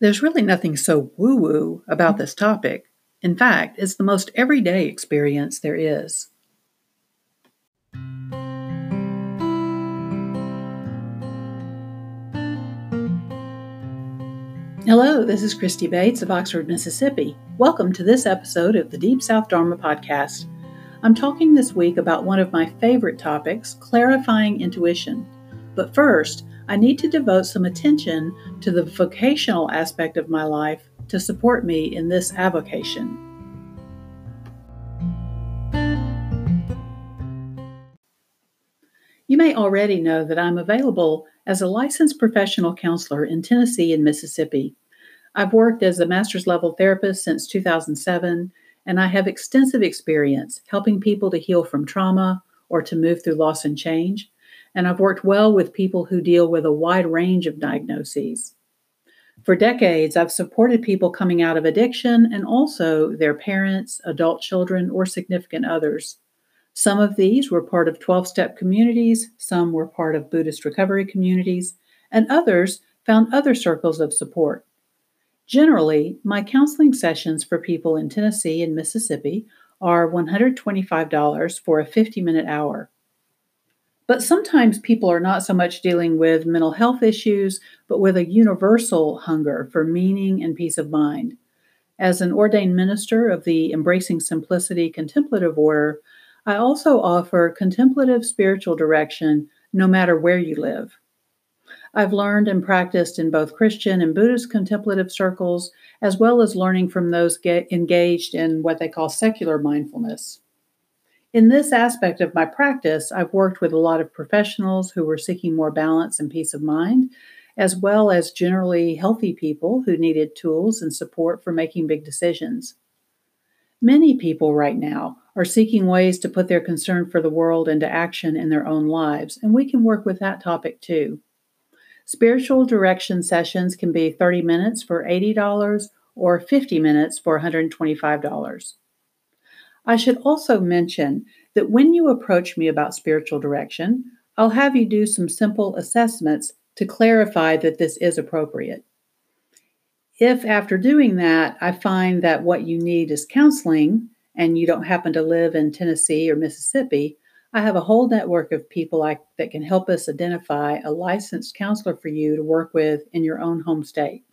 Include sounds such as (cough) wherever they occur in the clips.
There's really nothing so woo woo about this topic. In fact, it's the most everyday experience there is. Hello, this is Christy Bates of Oxford, Mississippi. Welcome to this episode of the Deep South Dharma podcast. I'm talking this week about one of my favorite topics, clarifying intuition. But first, I need to devote some attention to the vocational aspect of my life to support me in this avocation. You may already know that I'm available as a licensed professional counselor in Tennessee and Mississippi. I've worked as a master's level therapist since 2007, and I have extensive experience helping people to heal from trauma or to move through loss and change and I've worked well with people who deal with a wide range of diagnoses. For decades, I've supported people coming out of addiction and also their parents, adult children, or significant others. Some of these were part of 12 step communities, some were part of Buddhist recovery communities, and others found other circles of support. Generally, my counseling sessions for people in Tennessee and Mississippi are $125 for a 50 minute hour. But sometimes people are not so much dealing with mental health issues, but with a universal hunger for meaning and peace of mind. As an ordained minister of the Embracing Simplicity Contemplative Order, I also offer contemplative spiritual direction no matter where you live. I've learned and practiced in both Christian and Buddhist contemplative circles, as well as learning from those engaged in what they call secular mindfulness. In this aspect of my practice, I've worked with a lot of professionals who were seeking more balance and peace of mind, as well as generally healthy people who needed tools and support for making big decisions. Many people right now are seeking ways to put their concern for the world into action in their own lives, and we can work with that topic too. Spiritual direction sessions can be 30 minutes for $80 or 50 minutes for $125. I should also mention that when you approach me about spiritual direction, I'll have you do some simple assessments to clarify that this is appropriate. If after doing that, I find that what you need is counseling and you don't happen to live in Tennessee or Mississippi, I have a whole network of people I, that can help us identify a licensed counselor for you to work with in your own home state.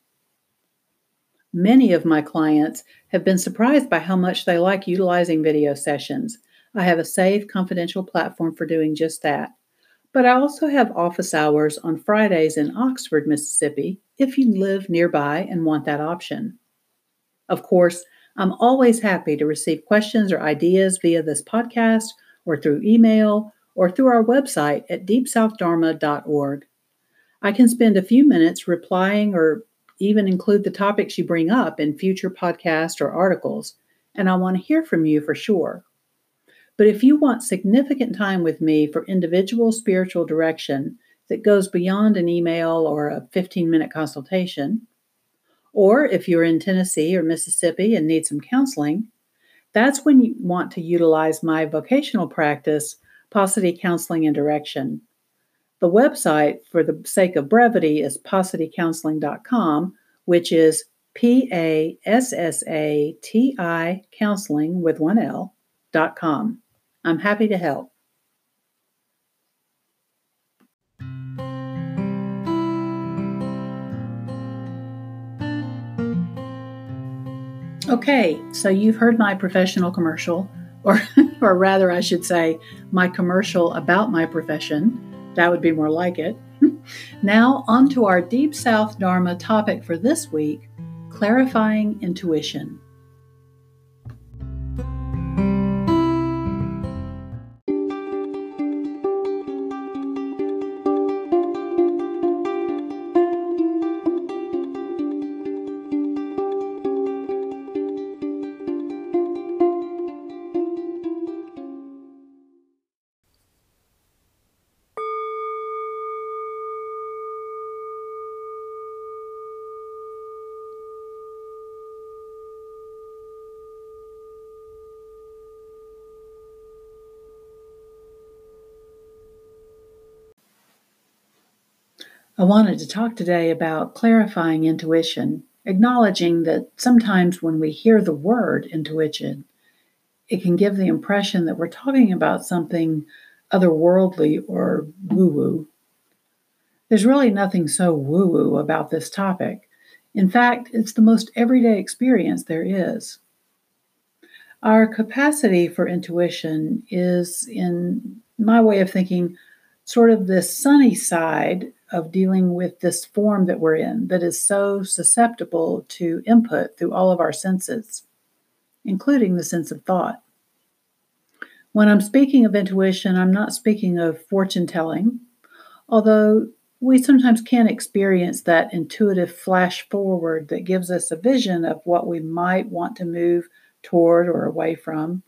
Many of my clients have been surprised by how much they like utilizing video sessions. I have a safe, confidential platform for doing just that. But I also have office hours on Fridays in Oxford, Mississippi, if you live nearby and want that option. Of course, I'm always happy to receive questions or ideas via this podcast or through email or through our website at deepsouthdharma.org. I can spend a few minutes replying or even include the topics you bring up in future podcasts or articles, and I want to hear from you for sure. But if you want significant time with me for individual spiritual direction that goes beyond an email or a 15 minute consultation, or if you're in Tennessee or Mississippi and need some counseling, that's when you want to utilize my vocational practice, Passati Counseling and Direction. The website, for the sake of brevity, is passaticounseling.com, which is P A S S A T I counseling with one L dot com. I'm happy to help. Okay, so you've heard my professional commercial, or, (laughs) or rather, I should say, my commercial about my profession. That would be more like it. (laughs) now, on to our Deep South Dharma topic for this week clarifying intuition. I wanted to talk today about clarifying intuition. acknowledging that sometimes when we hear the word intuition, it can give the impression that we're talking about something otherworldly or woo woo. There's really nothing so woo woo about this topic. In fact, it's the most everyday experience there is. Our capacity for intuition is, in my way of thinking, sort of the sunny side of dealing with this form that we're in that is so susceptible to input through all of our senses, including the sense of thought. When I'm speaking of intuition, I'm not speaking of fortune telling, although we sometimes can experience that intuitive flash forward that gives us a vision of what we might want to move toward or away from.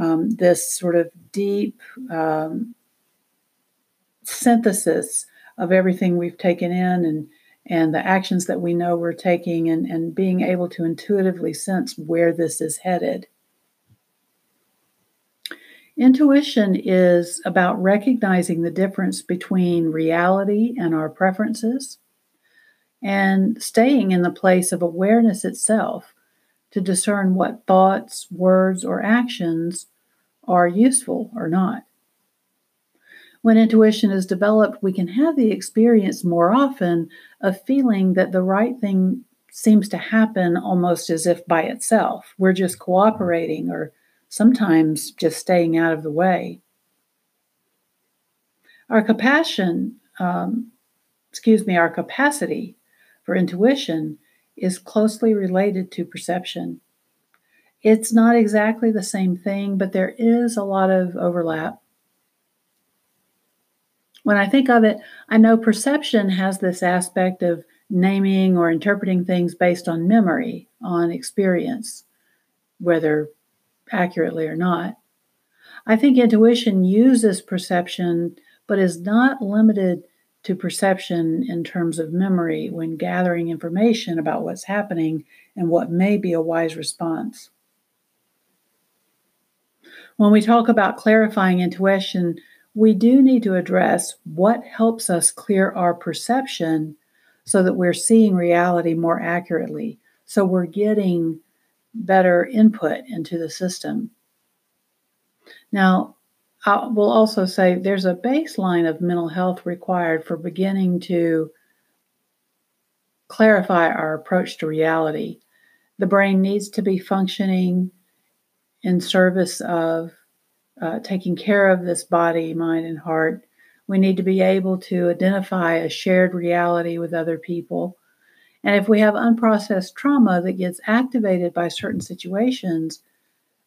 Um, this sort of deep um, synthesis of everything we've taken in and and the actions that we know we're taking and, and being able to intuitively sense where this is headed. Intuition is about recognizing the difference between reality and our preferences and staying in the place of awareness itself to discern what thoughts, words, or actions are useful or not. When intuition is developed, we can have the experience more often of feeling that the right thing seems to happen almost as if by itself. We're just cooperating or sometimes just staying out of the way. Our compassion, um, excuse me, our capacity for intuition is closely related to perception. It's not exactly the same thing, but there is a lot of overlap. When I think of it, I know perception has this aspect of naming or interpreting things based on memory, on experience, whether accurately or not. I think intuition uses perception, but is not limited to perception in terms of memory when gathering information about what's happening and what may be a wise response. When we talk about clarifying intuition, we do need to address what helps us clear our perception so that we're seeing reality more accurately. So we're getting better input into the system. Now, I will also say there's a baseline of mental health required for beginning to clarify our approach to reality. The brain needs to be functioning in service of uh, taking care of this body, mind, and heart. We need to be able to identify a shared reality with other people. And if we have unprocessed trauma that gets activated by certain situations,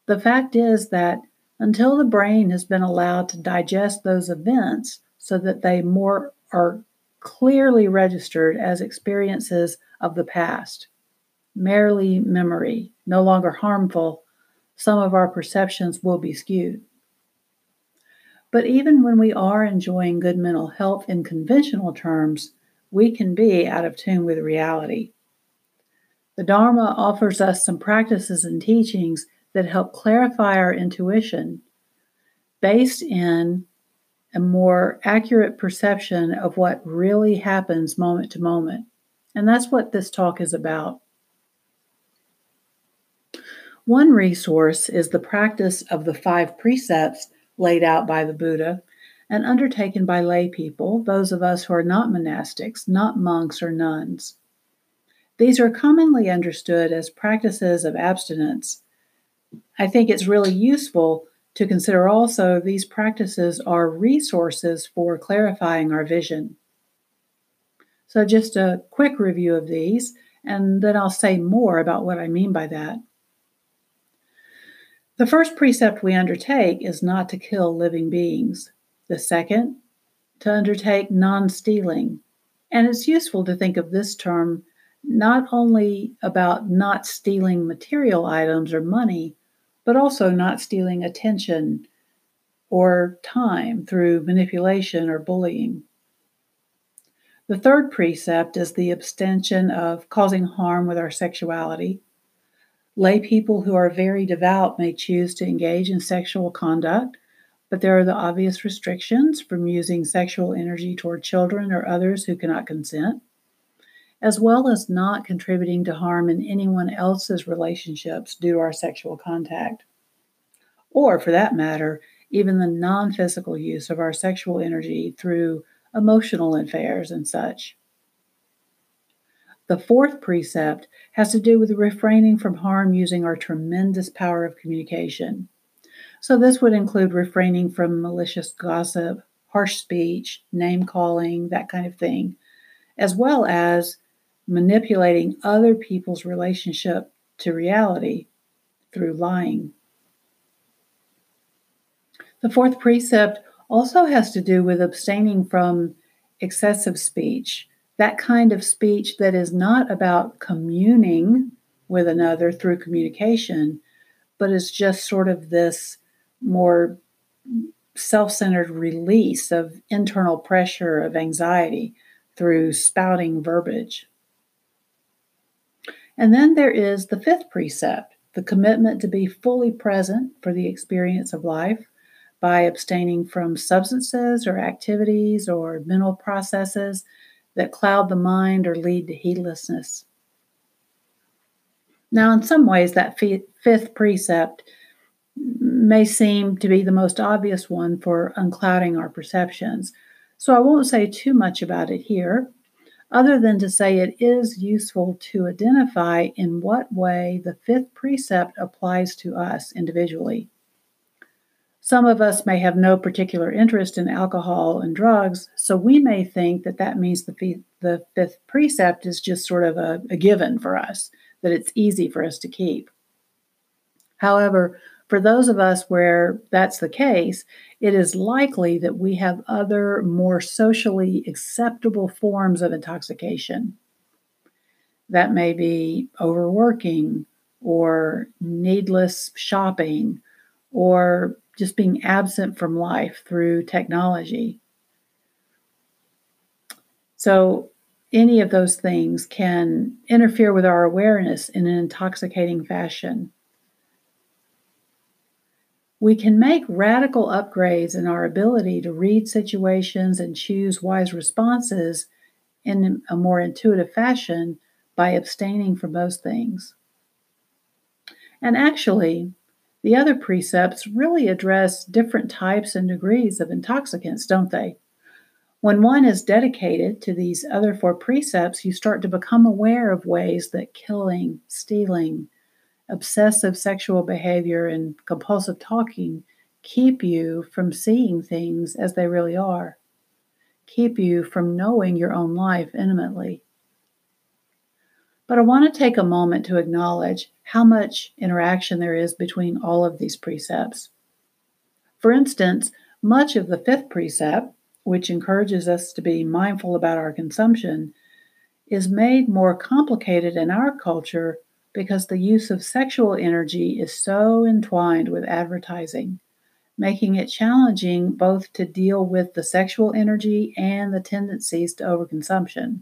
the fact is that until the brain has been allowed to digest those events so that they more are clearly registered as experiences of the past, merely memory, no longer harmful, some of our perceptions will be skewed. But even when we are enjoying good mental health in conventional terms, we can be out of tune with reality. The Dharma offers us some practices and teachings that help clarify our intuition based in a more accurate perception of what really happens moment to moment. And that's what this talk is about. One resource is the practice of the five precepts laid out by the Buddha and undertaken by lay people, those of us who are not monastics, not monks or nuns. These are commonly understood as practices of abstinence. I think it's really useful to consider also these practices are resources for clarifying our vision. So, just a quick review of these, and then I'll say more about what I mean by that. The first precept we undertake is not to kill living beings. The second, to undertake non stealing. And it's useful to think of this term not only about not stealing material items or money, but also not stealing attention or time through manipulation or bullying. The third precept is the abstention of causing harm with our sexuality. Lay people who are very devout may choose to engage in sexual conduct, but there are the obvious restrictions from using sexual energy toward children or others who cannot consent. as well as not contributing to harm in anyone else's relationships due to our sexual contact. Or, for that matter, even the non physical use of our sexual energy through emotional affairs and such. The fourth precept has to do with refraining from harm using our tremendous power of communication. So, this would include refraining from malicious gossip, harsh speech, name calling, that kind of thing, as well as manipulating other people's relationship to reality through lying. The fourth precept also has to do with abstaining from excessive speech, that kind of speech that is not about communing with another through communication, but is just sort of this more self centered release of internal pressure of anxiety through spouting verbiage. And then there is the fifth precept the commitment to be fully present for the experience of life by abstaining from substances or activities or mental processes that cloud the mind or lead to heedlessness. Now, in some ways, that fifth precept may seem to be the most obvious one for unclouding our perceptions. So I won't say too much about it here, other than to say it is useful to identify in what way the fifth precept applies to us individually. Some of us may have no particular interest in alcohol and drugs, so we may think that that means the, the fifth precept is just sort of a, a given for us, that it's easy for us to keep. However, for those of us where that's the case, it is likely that we have other more socially acceptable forms of intoxication. That may be overworking or needless shopping or just being absent from life through technology. So, any of those things can interfere with our awareness in an intoxicating fashion. We can make radical upgrades in our ability to read situations and choose wise responses in a more intuitive fashion by abstaining from those things. And actually, the other precepts really address different types and degrees of intoxicants, don't they? When one is dedicated to these other four precepts, you start to become aware of ways that killing, stealing, obsessive sexual behavior, and compulsive talking keep you from seeing things as they really are, keep you from knowing your own life intimately. But I want to take a moment to acknowledge how much interaction there is between all of these precepts. For instance, much of the fifth precept, which encourages us to be mindful about our consumption, is made more complicated in our culture because the use of sexual energy is so entwined with advertising, making it challenging both to deal with the sexual energy and the tendencies to overconsumption.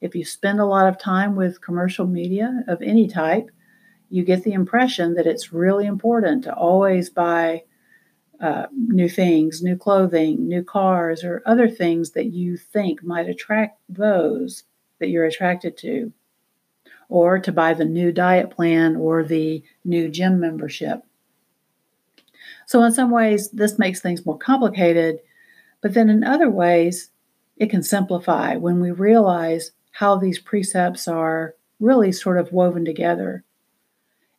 If you spend a lot of time with commercial media of any type, you get the impression that it's really important to always buy uh, new things, new clothing, new cars, or other things that you think might attract those that you're attracted to, or to buy the new diet plan or the new gym membership. So, in some ways, this makes things more complicated, but then in other ways, it can simplify when we realize how these precepts are really sort of woven together.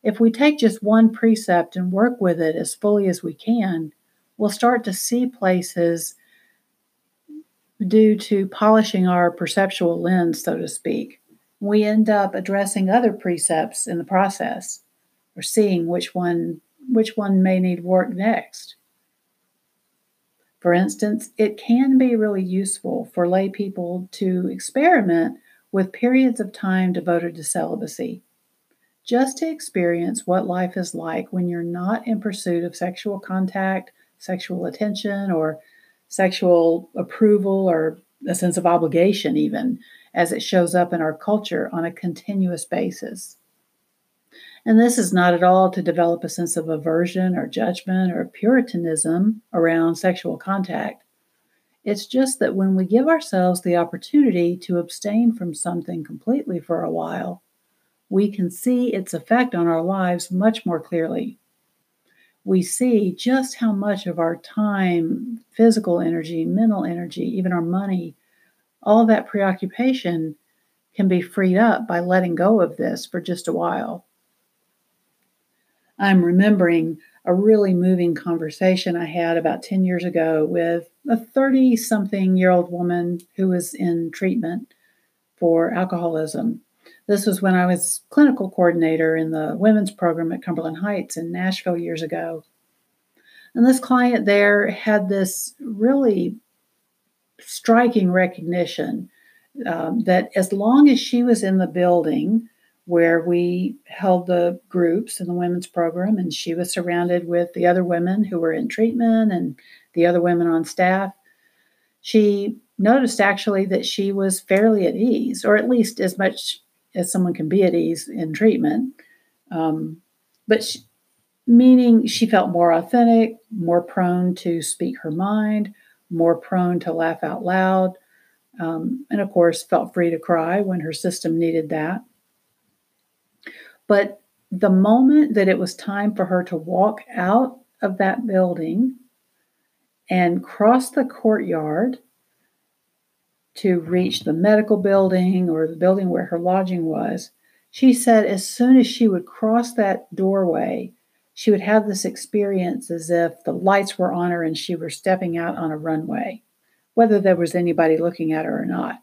If we take just one precept and work with it as fully as we can, we'll start to see places due to polishing our perceptual lens, so to speak. We end up addressing other precepts in the process or seeing which one which one may need work next. For instance, it can be really useful for lay people to experiment with periods of time devoted to celibacy, just to experience what life is like when you're not in pursuit of sexual contact, sexual attention, or sexual approval, or a sense of obligation, even as it shows up in our culture on a continuous basis. And this is not at all to develop a sense of aversion or judgment or puritanism around sexual contact. It's just that when we give ourselves the opportunity to abstain from something completely for a while, we can see its effect on our lives much more clearly. We see just how much of our time, physical energy, mental energy, even our money, all that preoccupation can be freed up by letting go of this for just a while. I'm remembering a really moving conversation I had about 10 years ago with a 30 something year old woman who was in treatment for alcoholism. This was when I was clinical coordinator in the women's program at Cumberland Heights in Nashville years ago. And this client there had this really striking recognition um, that as long as she was in the building, where we held the groups in the women's program, and she was surrounded with the other women who were in treatment and the other women on staff. She noticed actually that she was fairly at ease, or at least as much as someone can be at ease in treatment. Um, but she, meaning she felt more authentic, more prone to speak her mind, more prone to laugh out loud, um, and of course, felt free to cry when her system needed that. But the moment that it was time for her to walk out of that building and cross the courtyard to reach the medical building or the building where her lodging was, she said as soon as she would cross that doorway, she would have this experience as if the lights were on her and she were stepping out on a runway, whether there was anybody looking at her or not.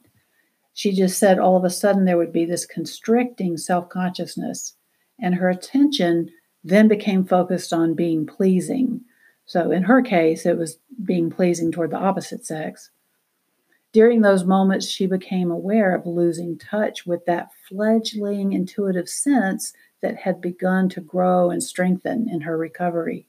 She just said all of a sudden there would be this constricting self consciousness, and her attention then became focused on being pleasing. So in her case, it was being pleasing toward the opposite sex. During those moments, she became aware of losing touch with that fledgling intuitive sense that had begun to grow and strengthen in her recovery.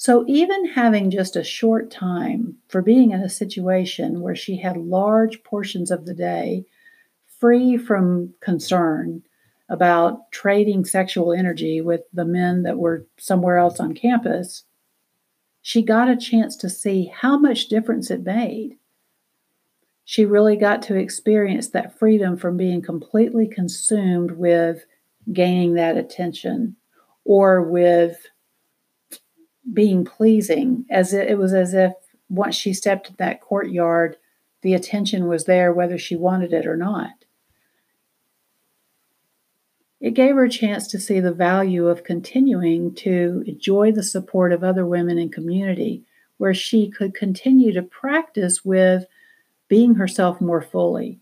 So, even having just a short time for being in a situation where she had large portions of the day free from concern about trading sexual energy with the men that were somewhere else on campus, she got a chance to see how much difference it made. She really got to experience that freedom from being completely consumed with gaining that attention or with being pleasing as it, it was as if once she stepped in that courtyard the attention was there whether she wanted it or not. It gave her a chance to see the value of continuing to enjoy the support of other women in community where she could continue to practice with being herself more fully.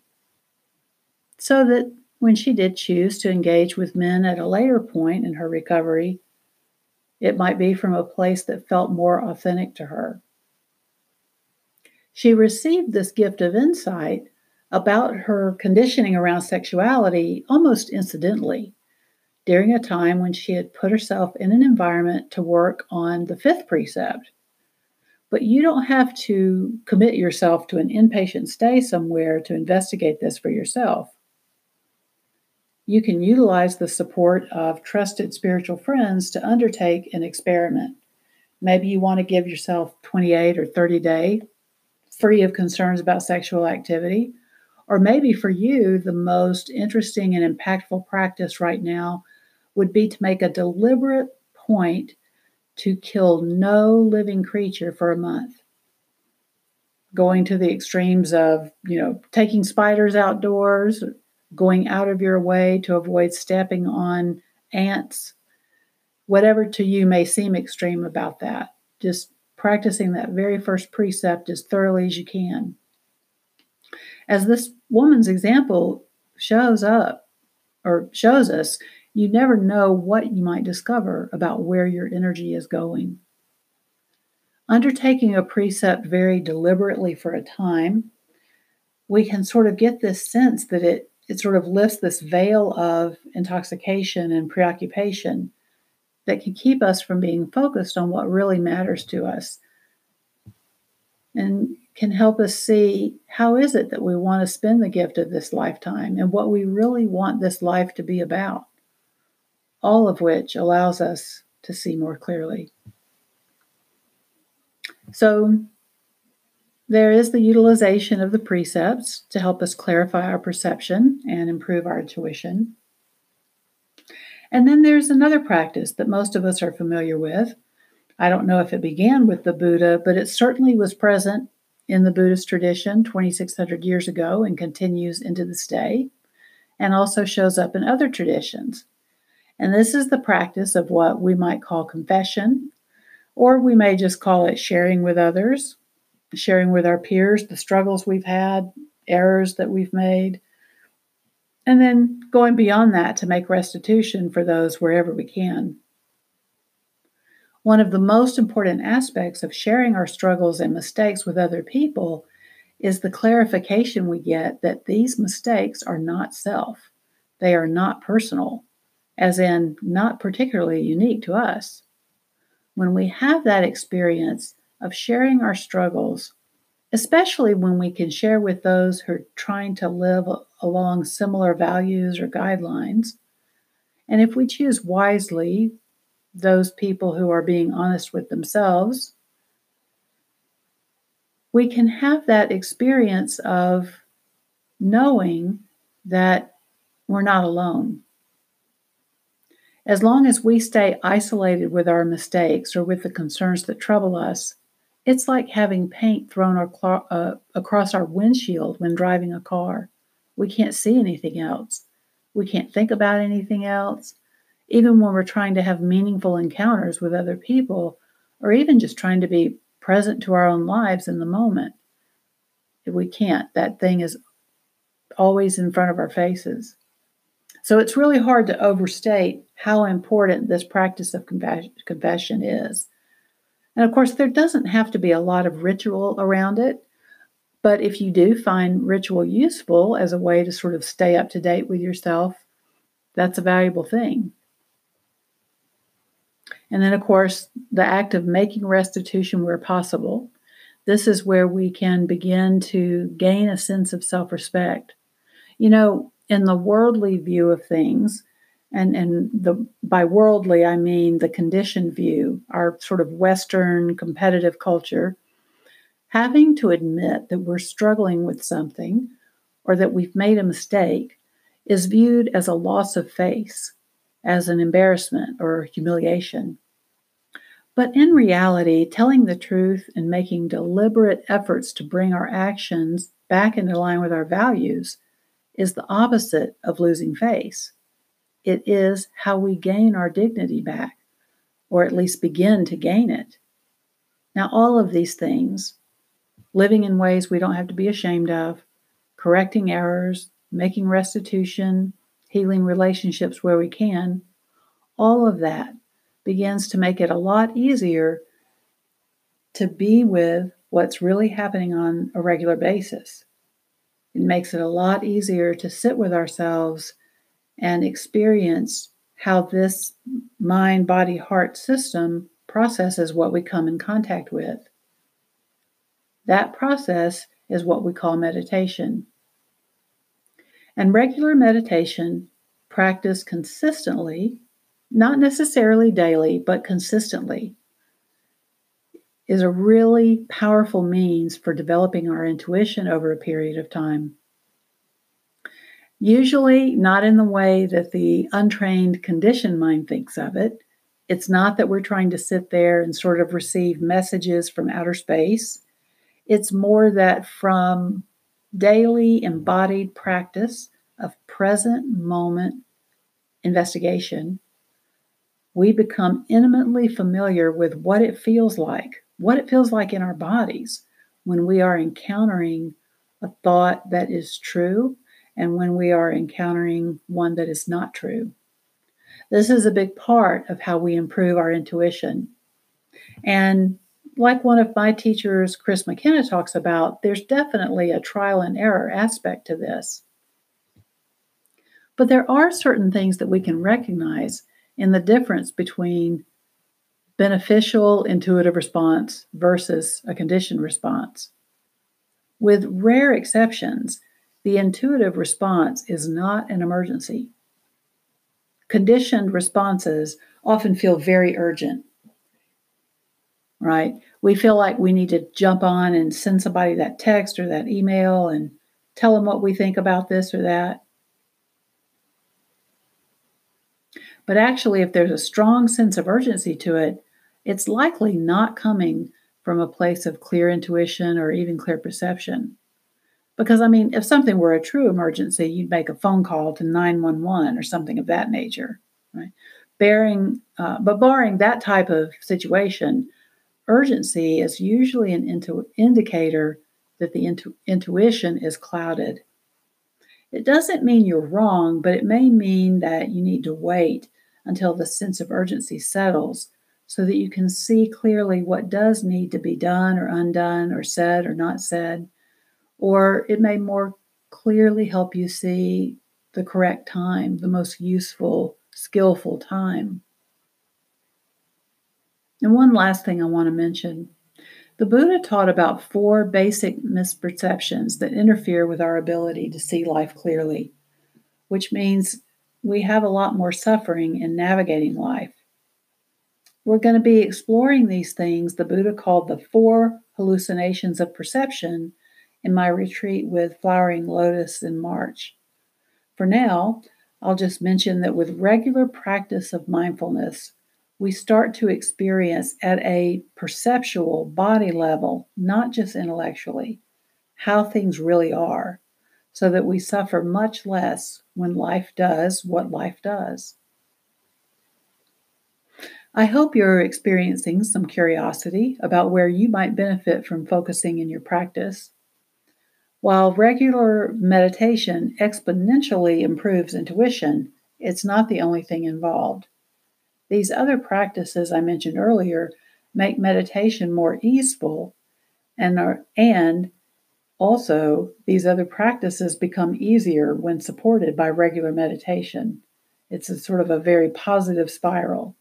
So that when she did choose to engage with men at a later point in her recovery it might be from a place that felt more authentic to her. She received this gift of insight about her conditioning around sexuality almost incidentally during a time when she had put herself in an environment to work on the fifth precept. But you don't have to commit yourself to an inpatient stay somewhere to investigate this for yourself you can utilize the support of trusted spiritual friends to undertake an experiment. Maybe you want to give yourself 28 or 30 day free of concerns about sexual activity. Or maybe for you, the most interesting and impactful practice right now would be to make a deliberate point to kill no living creature for a month. Going to the extremes of, you know, taking spiders outdoors, going out of your way to avoid stepping on ants, whatever to you may seem extreme about that. Just practicing that very first precept as thoroughly as you can. As this woman's example shows up or shows us, you never know what you might discover about where your energy is going. Undertaking a precept very deliberately for a time, we can sort of get this sense that it it sort of lifts this veil of intoxication and preoccupation that can keep us from being focused on what really matters to us and can help us see how is it that we want to spend the gift of this lifetime and what we really want this life to be about all of which allows us to see more clearly. So there is the utilization of the precepts to help us clarify our perception and improve our intuition. And then there's another practice that most of us are familiar with. I don't know if it began with the Buddha, but it certainly was present in the Buddhist tradition 2,600 years ago and continues into this day, and also shows up in other traditions. And this is the practice of what we might call confession, or we may just call it sharing with others, sharing with our peers the struggles we've had, errors that we've made, and then going beyond that to make restitution for those wherever we can. One of the most important aspects of sharing our struggles and mistakes with other people is the clarification we get that these mistakes are not self. They are not personal, as in, not particularly unique to us. When we have that experience of sharing our struggles, especially when we can share with those who are trying to live along similar values or guidelines. And if we choose wisely, those people who are being honest with themselves, we can have that experience of knowing that we're not alone. As long as we stay isolated with our mistakes or with the concerns that trouble us, it's like having paint thrown uh, across our windshield when driving a car. We can't see anything else. We can't think about anything else. Even when we're trying to have meaningful encounters with other people, or even just trying to be present to our own lives in the moment, if we can't, that thing is always in front of our faces. So it's really hard to overstate how important this practice of confession is. And of course, there doesn't have to be a lot of ritual around it. But if you do find ritual useful as a way to sort of stay up to date with yourself, that's a valuable thing. And then, of course, the act of making restitution where possible. This is where we can begin to gain a sense of self respect. You know, in the worldly view of things, and and the by worldly I mean the conditioned view, our sort of Western competitive culture, having to admit that we're struggling with something or that we've made a mistake is viewed as a loss of face, as an embarrassment or humiliation. But in reality, telling the truth and making deliberate efforts to bring our actions back into line with our values is the opposite of losing face. It is how we gain our dignity back, or at least begin to gain it. Now, all of these things, living in ways we don't have to be ashamed of, correcting errors, making restitution, healing relationships where we can, all of that begins to make it a lot easier to be with what's really happening on a regular basis. It makes it a lot easier to sit with ourselves and experience how this mind, body, heart system processes what we come in contact with. That process is what we call meditation. And regular meditation, practiced consistently, not necessarily daily, but consistently, is a really powerful means for developing our intuition over a period of time. Usually, not in the way that the untrained, conditioned mind thinks of it. It's not that we're trying to sit there and sort of receive messages from outer space. It's more that from daily embodied practice of present moment investigation, we become intimately familiar with what it feels like, what it feels like in our bodies when we are encountering a thought that is true and when we are encountering one that is not true. This is a big part of how we improve our intuition. And like one of my teachers, Chris McKenna, talks about, there's definitely a trial and error aspect to this. But there are certain things that we can recognize in the difference between beneficial intuitive response versus a conditioned response. With rare exceptions, the intuitive response is not an emergency. Conditioned responses often feel very urgent. right? We feel like we need to jump on and send somebody that text or that email and tell them what we think about this or that. But actually, if there's a strong sense of urgency to it, it's likely not coming from a place of clear intuition or even clear perception. Because, I mean, if something were a true emergency, you'd make a phone call to 911 or something of that nature, right? Bearing, uh, but barring that type of situation, urgency is usually an intu- indicator that the intu- intuition is clouded. It doesn't mean you're wrong, but it may mean that you need to wait until the sense of urgency settles so that you can see clearly what does need to be done or undone or said or not said. Or it may more clearly help you see the correct time, the most useful, skillful time. And one last thing I want to mention the Buddha taught about four basic misperceptions that interfere with our ability to see life clearly, which means we have a lot more suffering in navigating life. We're going to be exploring these things the Buddha called the four hallucinations of perception in my retreat with Flowering Lotus in March. For now, I'll just mention that with regular practice of mindfulness, we start to experience at a perceptual body level, not just intellectually, how things really are so that we suffer much less when life does what life does. I hope you're experiencing some curiosity about where you might benefit from focusing in your practice. While regular meditation exponentially improves intuition, it's not the only thing involved. These other practices I mentioned earlier make meditation more easeful and are and also, these other practices become easier when supported by regular meditation. It's a sort of a very positive spiral.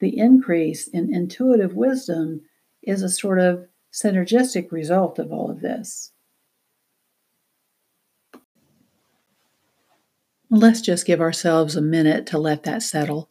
The increase in intuitive wisdom is a sort of synergistic result of all of this. Let's just give ourselves a minute to let that settle.